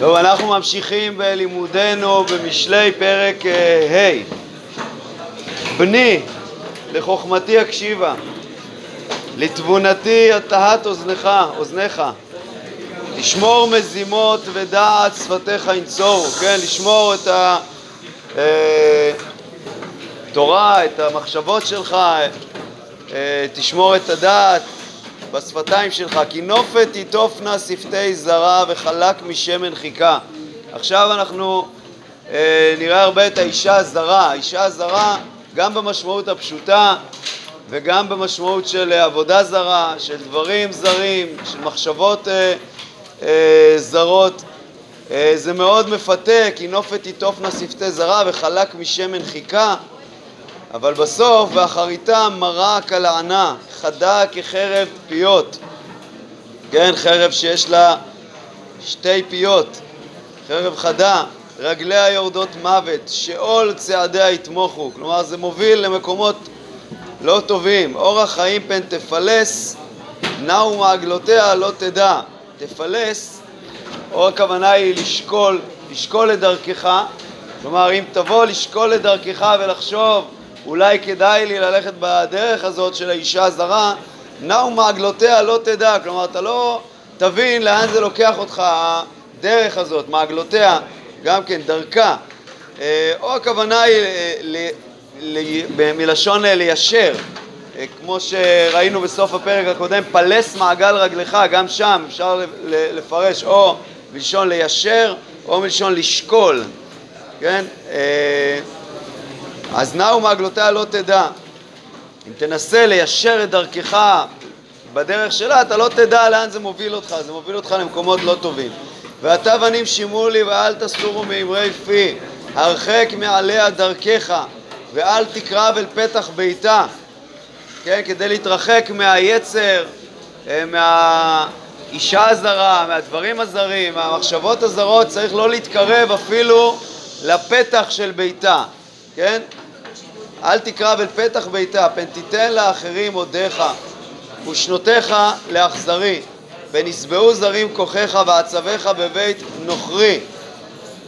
טוב, אנחנו ממשיכים בלימודנו במשלי פרק אה, ה' בני, לחוכמתי הקשיבה, לתבונתי הטהת אוזנך, אוזניך, לשמור מזימות ודעת שפתיך ינצורו, כן, לשמור את התורה, אה, את המחשבות שלך, אה, תשמור את הדעת בשפתיים שלך, כי נופת תיטופנה שפתי זרה וחלק משמן חיכה. עכשיו אנחנו אה, נראה הרבה את האישה הזרה. האישה הזרה, גם במשמעות הפשוטה וגם במשמעות של עבודה זרה, של דברים זרים, של מחשבות אה, אה, זרות. אה, זה מאוד מפתה, כי נופת תיטופנה שפתי זרה וחלק משמן חיכה. אבל בסוף, ואחריתה מרה כלענה, חדה כחרב פיות. כן, חרב שיש לה שתי פיות, חרב חדה, רגליה יורדות מוות, שאול צעדיה יתמוכו. כלומר, זה מוביל למקומות לא טובים. אורח חיים פן תפלס, נעו מעגלותיה לא תדע. תפלס, או הכוונה היא לשקול, לשקול את דרכך. כלומר, אם תבוא לשקול את דרכך ולחשוב אולי כדאי לי ללכת בדרך הזאת של האישה הזרה, נעו מעגלותיה לא תדע, כלומר אתה לא תבין לאן זה לוקח אותך הדרך הזאת, מעגלותיה, גם כן דרכה, אה, או הכוונה היא מלשון ליישר, אה, כמו שראינו בסוף הפרק הקודם, פלס מעגל רגלך, גם שם אפשר לפרש או מלשון ליישר או מלשון לשקול, כן? אז נעו מעגלותיה לא תדע. אם תנסה ליישר את דרכך בדרך שלה, אתה לא תדע לאן זה מוביל אותך, זה מוביל אותך למקומות לא טובים. ועתה בנים שימו לי ואל תסורו מאמרי פי, הרחק מעליה דרכך, ואל תקרב אל פתח ביתה, כן, כדי להתרחק מהיצר, אה, מהאישה הזרה, מהדברים הזרים, מהמחשבות הזרות, צריך לא להתקרב אפילו לפתח של ביתה, כן? אל תקרב אל פתח ביתה, פן תיתן לאחרים עודיך ושנותיך לאכזרי, ונשבעו זרים כוחך ועצביך בבית נוכרי.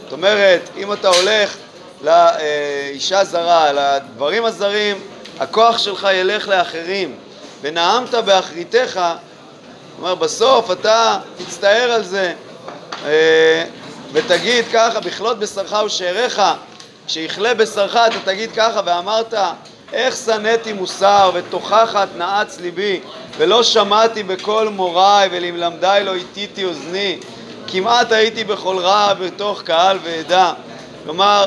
זאת אומרת, אם אתה הולך לאישה זרה, לדברים הזרים, הכוח שלך ילך לאחרים, ונעמת באחריתך, כלומר בסוף אתה תצטער על זה אה, ותגיד ככה, בכלות בשרך ושאריך כשיכלה בשרך אתה תגיד ככה ואמרת איך שנאתי מוסר ותוכחת נעץ ליבי ולא שמעתי בקול מוריי ולמלמדיי לא הטיתי אוזני. כמעט הייתי בכל רע בתוך קהל ועדה. כלומר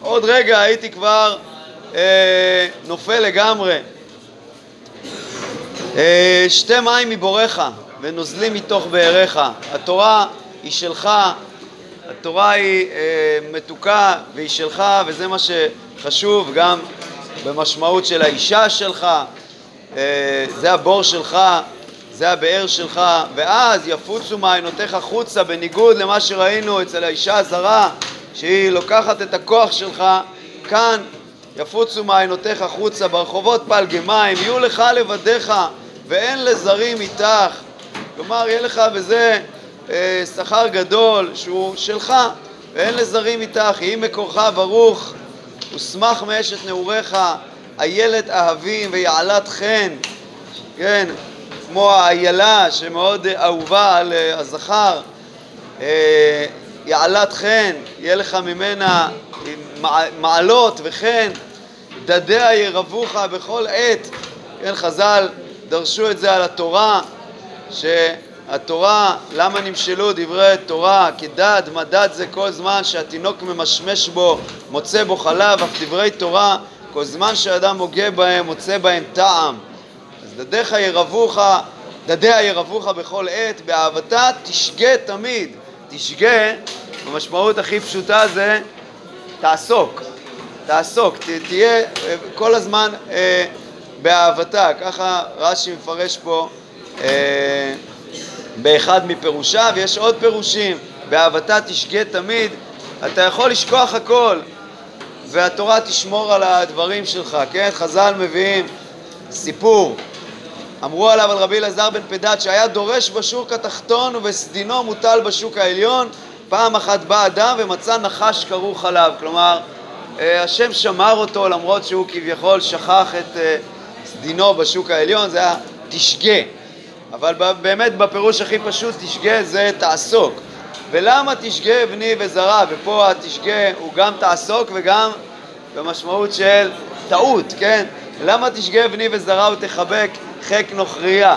עוד רגע הייתי כבר אה, נופל לגמרי. אה, שתי מים מבורך ונוזלים מתוך באריך התורה היא שלך התורה היא אה, מתוקה והיא שלך, וזה מה שחשוב גם במשמעות של האישה שלך, אה, זה הבור שלך, זה הבאר שלך, ואז יפוצו מעיינותיך חוצה, בניגוד למה שראינו אצל האישה הזרה, שהיא לוקחת את הכוח שלך, כאן יפוצו מעיינותיך חוצה, ברחובות פלגי יהיו לך לבדיך, ואין לזרים איתך. כלומר, יהיה לך בזה אה, שכר גדול שהוא שלך ואין לזרים איתך, יהי מקורך ברוך. ושמח מאשת נעוריך, איילת אהבים ויעלת חן, כן, כמו האיילה שמאוד אהובה על אה, הזכר, אה, יעלת חן, יהיה לך ממנה מעלות וכן, דדיה ירבוך בכל עת, כן, חז"ל דרשו את זה על התורה, ש... התורה, למה נמשלו דברי תורה? כדד, מדד זה כל זמן שהתינוק ממשמש בו, מוצא בו חלב, אף דברי תורה, כל זמן שאדם הוגה בהם, מוצא בהם טעם. אז דדיך ירבוך, דדיה ירבוך בכל עת, באהבתה תשגה תמיד. תשגה, במשמעות הכי פשוטה זה תעסוק, תעסוק, ת, תהיה אה, כל הזמן אה, באהבתה, ככה רש"י מפרש פה אה, באחד מפירושיו, יש עוד פירושים, באהבתה תשגה תמיד, אתה יכול לשכוח הכל והתורה תשמור על הדברים שלך, כן? חז"ל מביאים סיפור, אמרו עליו על רבי אלעזר בן פדת שהיה דורש בשוק התחתון ובסדינו מוטל בשוק העליון. פעם אחת בא אדם ומצא נחש כרוך עליו, כלומר, אה, השם שמר אותו למרות שהוא כביכול שכח את אה, דינו בשוק העליון, זה היה תשגה. אבל באמת בפירוש הכי פשוט תשגה זה תעסוק. ולמה תשגה בני וזרע? ופה התשגה הוא גם תעסוק וגם במשמעות של טעות, כן? למה תשגה בני וזרע ותחבק חק נוכריה?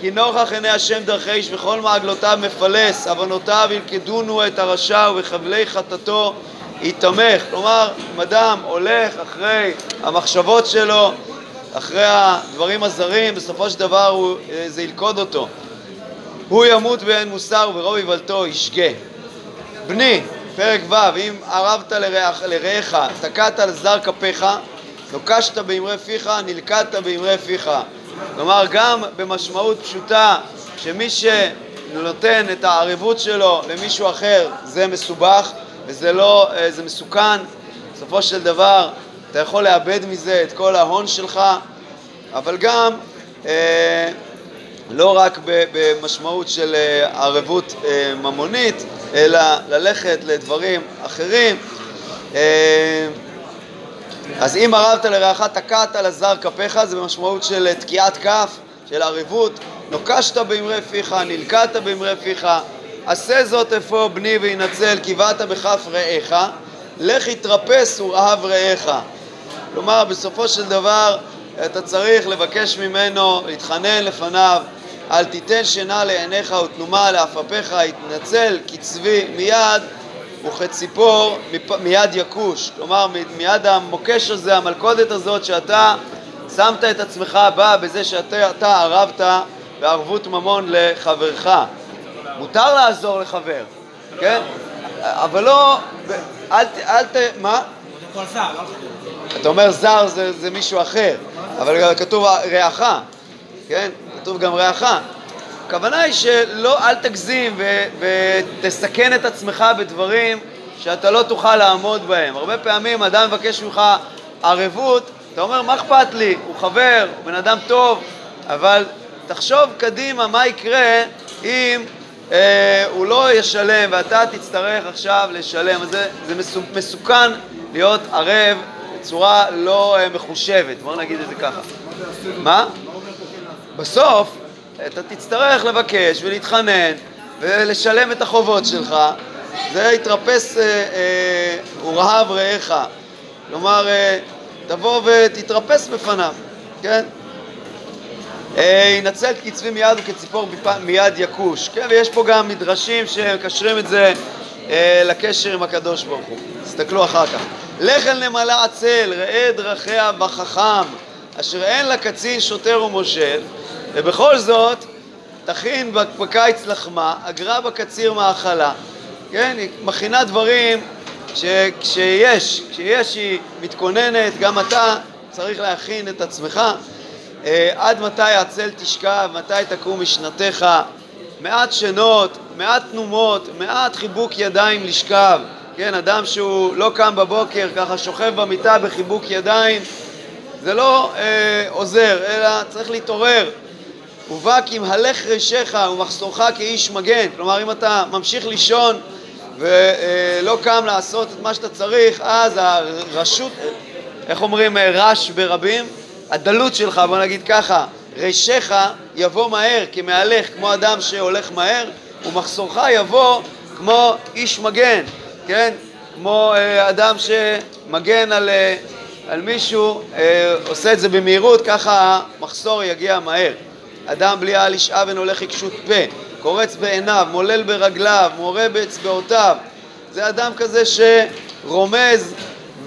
כי נוכח עיני השם דרכי איש וכל מעגלותיו מפלס, עוונותיו ילכדונו את הרשע ובחבלי חטאתו ייתמך. כלומר, אם אדם הולך אחרי המחשבות שלו, אחרי הדברים הזרים, בסופו של דבר הוא, אה, זה ילכוד אותו. הוא ימות באין מוסר וברוב יבלתו ישגה. בני, פרק ו', אם ערבת לרעך, תקעת על זר כפיך, נוקשת באמרי פיך, נלכדת באמרי פיך. כלומר, גם במשמעות פשוטה, שמי שנותן את הערבות שלו למישהו אחר זה מסובך וזה לא, אה, זה מסוכן. בסופו של דבר אתה יכול לאבד מזה את כל ההון שלך, אבל גם אה, לא רק במשמעות של אה, ערבות אה, ממונית, אלא ללכת לדברים אחרים. אה, אז אם ערבת לרעך תקעת לזר כפיך, זה במשמעות של תקיעת כף, של ערבות. נוקשת באמרי פיך, נלקדת באמרי פיך, עשה זאת אפוא בני וינצל, כי באת בכף רעך, לך יתרפס ורעב רעך. כלומר, בסופו של דבר אתה צריך לבקש ממנו, להתחנן לפניו, אל תיתן שינה לעיניך ותנומה לעפפיך, התנצל כצבי מיד וכציפור מיד יכוש. כלומר, מיד המוקש הזה, המלכודת הזאת, שאתה שמת את עצמך בה בזה שאתה ערבת בערבות ממון לחברך. מותר לעזור לחבר, כן? אבל לא. אל ת... מה? אתה אומר זר זה, זה מישהו אחר, אבל כתוב רעך, כן? כתוב גם רעך. הכוונה היא שלא, אל תגזים ו, ותסכן את עצמך בדברים שאתה לא תוכל לעמוד בהם. הרבה פעמים אדם מבקש ממך ערבות, אתה אומר, מה אכפת לי? הוא חבר, הוא בן אדם טוב, אבל תחשוב קדימה מה יקרה אם אה, הוא לא ישלם ואתה תצטרך עכשיו לשלם. זה, זה מסוכן להיות ערב בצורה לא אה, מחושבת, בואו נגיד את זה ככה. מה? בסוף אתה תצטרך לבקש ולהתחנן ולשלם את החובות שלך, זה יתרפס אה, אה, ורהב רעך. כלומר, אה, תבוא ותתרפס בפניו, כן? ינצל קצבי מיד וכציפור מיד יכוש. כן, ויש פה גם מדרשים שמקשרים את זה לקשר עם הקדוש ברוך הוא. תסתכלו אחר כך. לך אל נמלה עצל, ראה דרכיה בחכם, אשר אין לה קצין שוטר ומושל, ובכל זאת תכין בקיץ לחמה, אגרה בקציר מאכלה. כן, היא מכינה דברים שכשיש, כשיש היא מתכוננת, גם אתה צריך להכין את עצמך. אה, עד מתי עצל תשכב, מתי תקום משנתך, מעט שנות, מעט תנומות, מעט חיבוק ידיים לשכב. כן, אדם שהוא לא קם בבוקר, ככה שוכב במיטה בחיבוק ידיים, זה לא אה, עוזר, אלא צריך להתעורר. ובא כי מהלך ראשיך ומחסורך כאיש מגן. כלומר, אם אתה ממשיך לישון ולא קם לעשות את מה שאתה צריך, אז הרשות, איך אומרים אה, רש ברבים? הדלות שלך, בוא נגיד ככה, ראשיך יבוא מהר כמהלך, כמו אדם שהולך מהר, ומחסורך יבוא כמו איש מגן, כן? כמו אה, אדם שמגן על, אה, על מישהו, אה, עושה את זה במהירות, ככה המחסור יגיע מהר. אדם בלי העל ישאב אין הולך עקשות פה, קורץ בעיניו, מולל ברגליו, מורה באצבעותיו. זה אדם כזה שרומז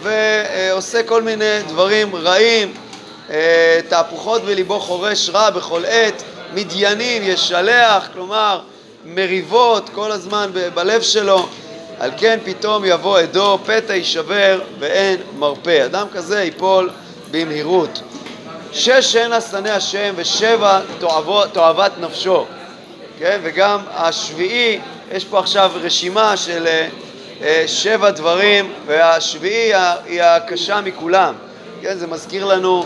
ועושה כל מיני דברים רעים, תהפוכות בליבו חורש רע בכל עת, מדיינים, ישלח, כלומר מריבות כל הזמן בלב שלו. על כן פתאום יבוא עדו, פתע יישבר ואין מרפא. אדם כזה ייפול במהירות. שש הנה שנא השם ושבע תועבת נפשו. כן? וגם השביעי, יש פה עכשיו רשימה של אה, אה, שבע דברים, והשביעי היא הקשה מכולם. כן? זה מזכיר לנו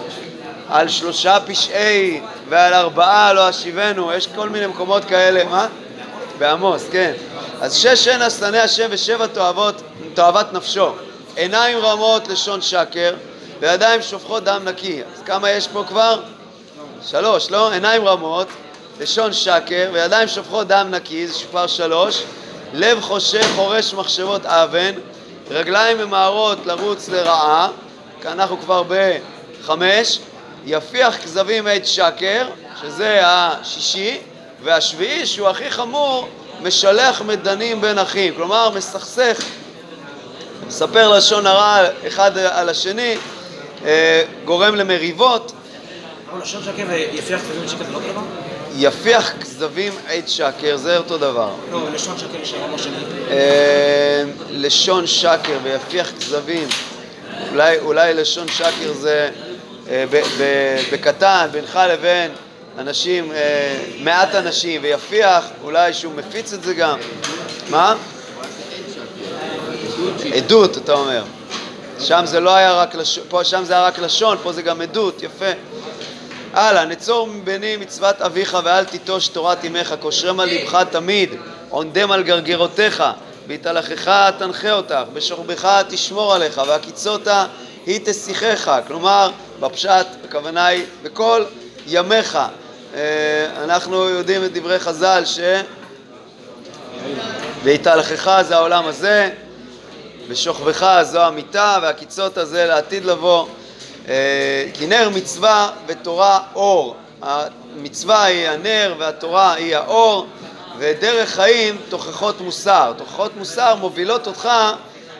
על שלושה פשעי ועל ארבעה לא אשיבנו, יש כל מיני מקומות כאלה, מה? בעמוס, כן. אז שש הנה שנא השם ושבע תועבות, תועבת נפשו. עיניים רמות, לשון שקר, וידיים שופכות דם נקי. אז כמה יש פה כבר? שלוש, לא? עיניים רמות, לשון שקר, וידיים שופכות דם נקי, זה כבר שלוש. לב חושך, חורש מחשבות אבן, רגליים ממהרות לרוץ לרעה, כאן אנחנו כבר בחמש, יפיח כזבים עת שקר, שזה השישי, והשביעי, שהוא הכי חמור, משלח מדנים בין אחים, כלומר מסכסך, מספר לשון הרע אחד על השני, אה, גורם למריבות. לשון שקר ויפיח כזבים עת שקר זה לא אותו דבר? יפיח כזבים עת שקר, זה אותו דבר. לא, לשון שקר יש שני. אה, לשון שקר ויפיח כזבים, אולי, אולי לשון שקר זה אה, בקטן, בינך לבין אנשים, אה, מעט אנשים, ויפיח, אולי שהוא מפיץ את זה גם. מה? עדות, אתה אומר. שם זה לא היה רק לשון, פה, שם זה היה רק לשון, פה זה גם עדות, יפה. הלאה, נצור מבני מצוות אביך ואל תיטוש תורת אמך, כושרם על לבך תמיד, עונדם על גרגרותיך, בהתהלכך תנחה אותך, בשוכבך תשמור עליך, והקיצותה היא תשיחך. כלומר, בפשט, הכוונה היא בכל ימיך. אה, אנחנו יודעים את דברי חז"ל ש... והתהלכך זה העולם הזה, ושוכבך זו המיטה, והקיצות הזה לעתיד לבוא. אה, כי נר מצווה ותורה אור. המצווה היא הנר והתורה היא האור, ודרך חיים תוכחות מוסר. תוכחות מוסר מובילות אותך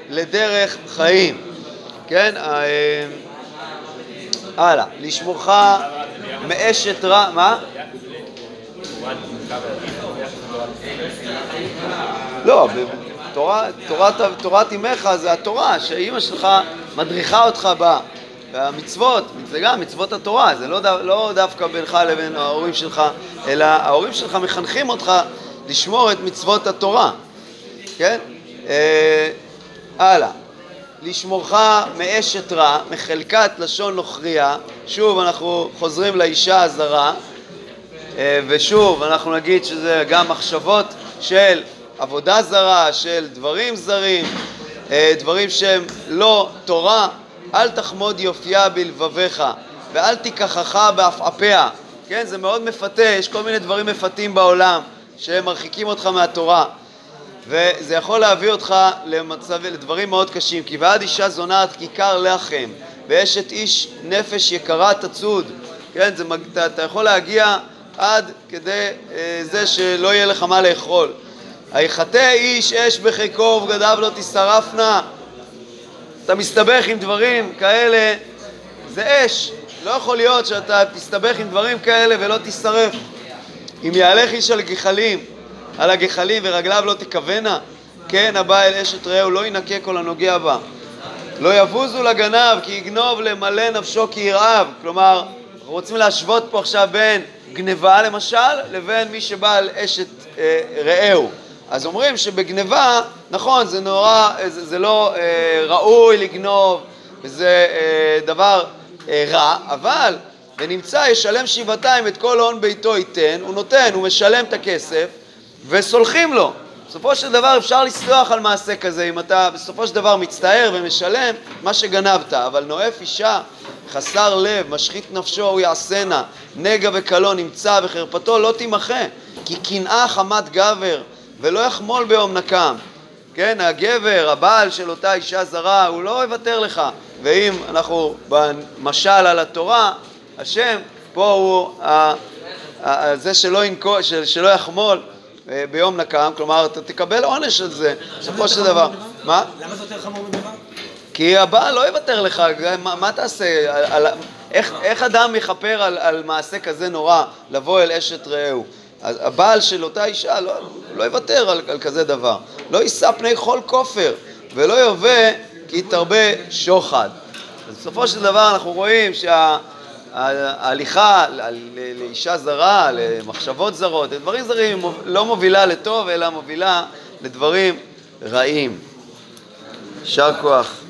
לדרך חיים. כן? אה, הלאה. לשמורך מאשת רע... מה? לא, תורת, אמך זה התורה שאימא שלך מדריכה אותך בה. והמצוות, זה גם מצוות התורה, זה לא, דו, לא דווקא בינך לבין ההורים שלך, אלא ההורים שלך מחנכים אותך לשמור את מצוות התורה, כן? אה, הלאה. לשמורך מאשת רע, מחלקת לשון נוכריה, שוב אנחנו חוזרים לאישה הזרה, אה, ושוב אנחנו נגיד שזה גם מחשבות של עבודה זרה, של דברים זרים, אה, דברים שהם לא תורה, אל תחמוד יופייה בלבביך ואל תיקחך בעפעפיה, כן? זה מאוד מפתה, יש כל מיני דברים מפתים בעולם שהם מרחיקים אותך מהתורה וזה יכול להביא אותך למצב, לדברים מאוד קשים כי ועד אישה זונת כיכר לחם ואשת איש נפש יקרה תצוד כן, זה, אתה, אתה יכול להגיע עד כדי אה, זה שלא יהיה לך מה לאכול היחטא איש אש בחיקו ובגדיו לא תשרפנה אתה מסתבך עם דברים כאלה, זה אש. לא יכול להיות שאתה תסתבך עם דברים כאלה ולא תשרף. אם יהלך איש על גחלים, על הגחלים ורגליו לא תכוונה, כן הבא אל אשת רעהו לא ינקה כל הנוגע בה. לא יבוזו לגנב כי יגנוב למלא נפשו כי ירעב. כלומר, אנחנו רוצים להשוות פה עכשיו בין גניבה למשל לבין מי שבא על אשת אה, רעהו. אז אומרים שבגניבה, נכון, זה נורא, זה, זה לא אה, ראוי לגנוב, וזה אה, דבר אה, רע, אבל ונמצא ישלם שבעתיים את כל הון ביתו ייתן, הוא נותן, הוא משלם את הכסף, וסולחים לו. בסופו של דבר אפשר לסלוח על מעשה כזה אם אתה בסופו של דבר מצטער ומשלם מה שגנבת, אבל נואף אישה חסר לב, משחית נפשו הוא יעשנה, נגע וקלון נמצא וחרפתו לא תימחה, כי קנאה חמת גבר ולא יחמול ביום נקם. כן, הגבר, הבעל של אותה אישה זרה, הוא לא יוותר לך. ואם אנחנו במשל על התורה, השם, פה הוא ה, ה, זה שלא, ינקו, של, שלא יחמול ביום נקם, כלומר, אתה תקבל עונש על זה, בסופו של דבר. מה? למה זה יותר חמור מדבר? כי הבעל לא יוותר לך, מה, מה תעשה? על, על, איך, איך אדם יכפר על, על מעשה כזה נורא, לבוא אל אשת רעהו? הבעל של אותה אישה לא, לא יוותר על, על כזה דבר. לא יישא פני כל כופר, ולא יובא כי תרבה שוחד. אז בסופו של דבר אנחנו רואים שההליכה לאישה זרה, למחשבות זרות, לדברים זרים, לא מובילה לטוב, אלא מובילה לדברים רעים. יישר כוח.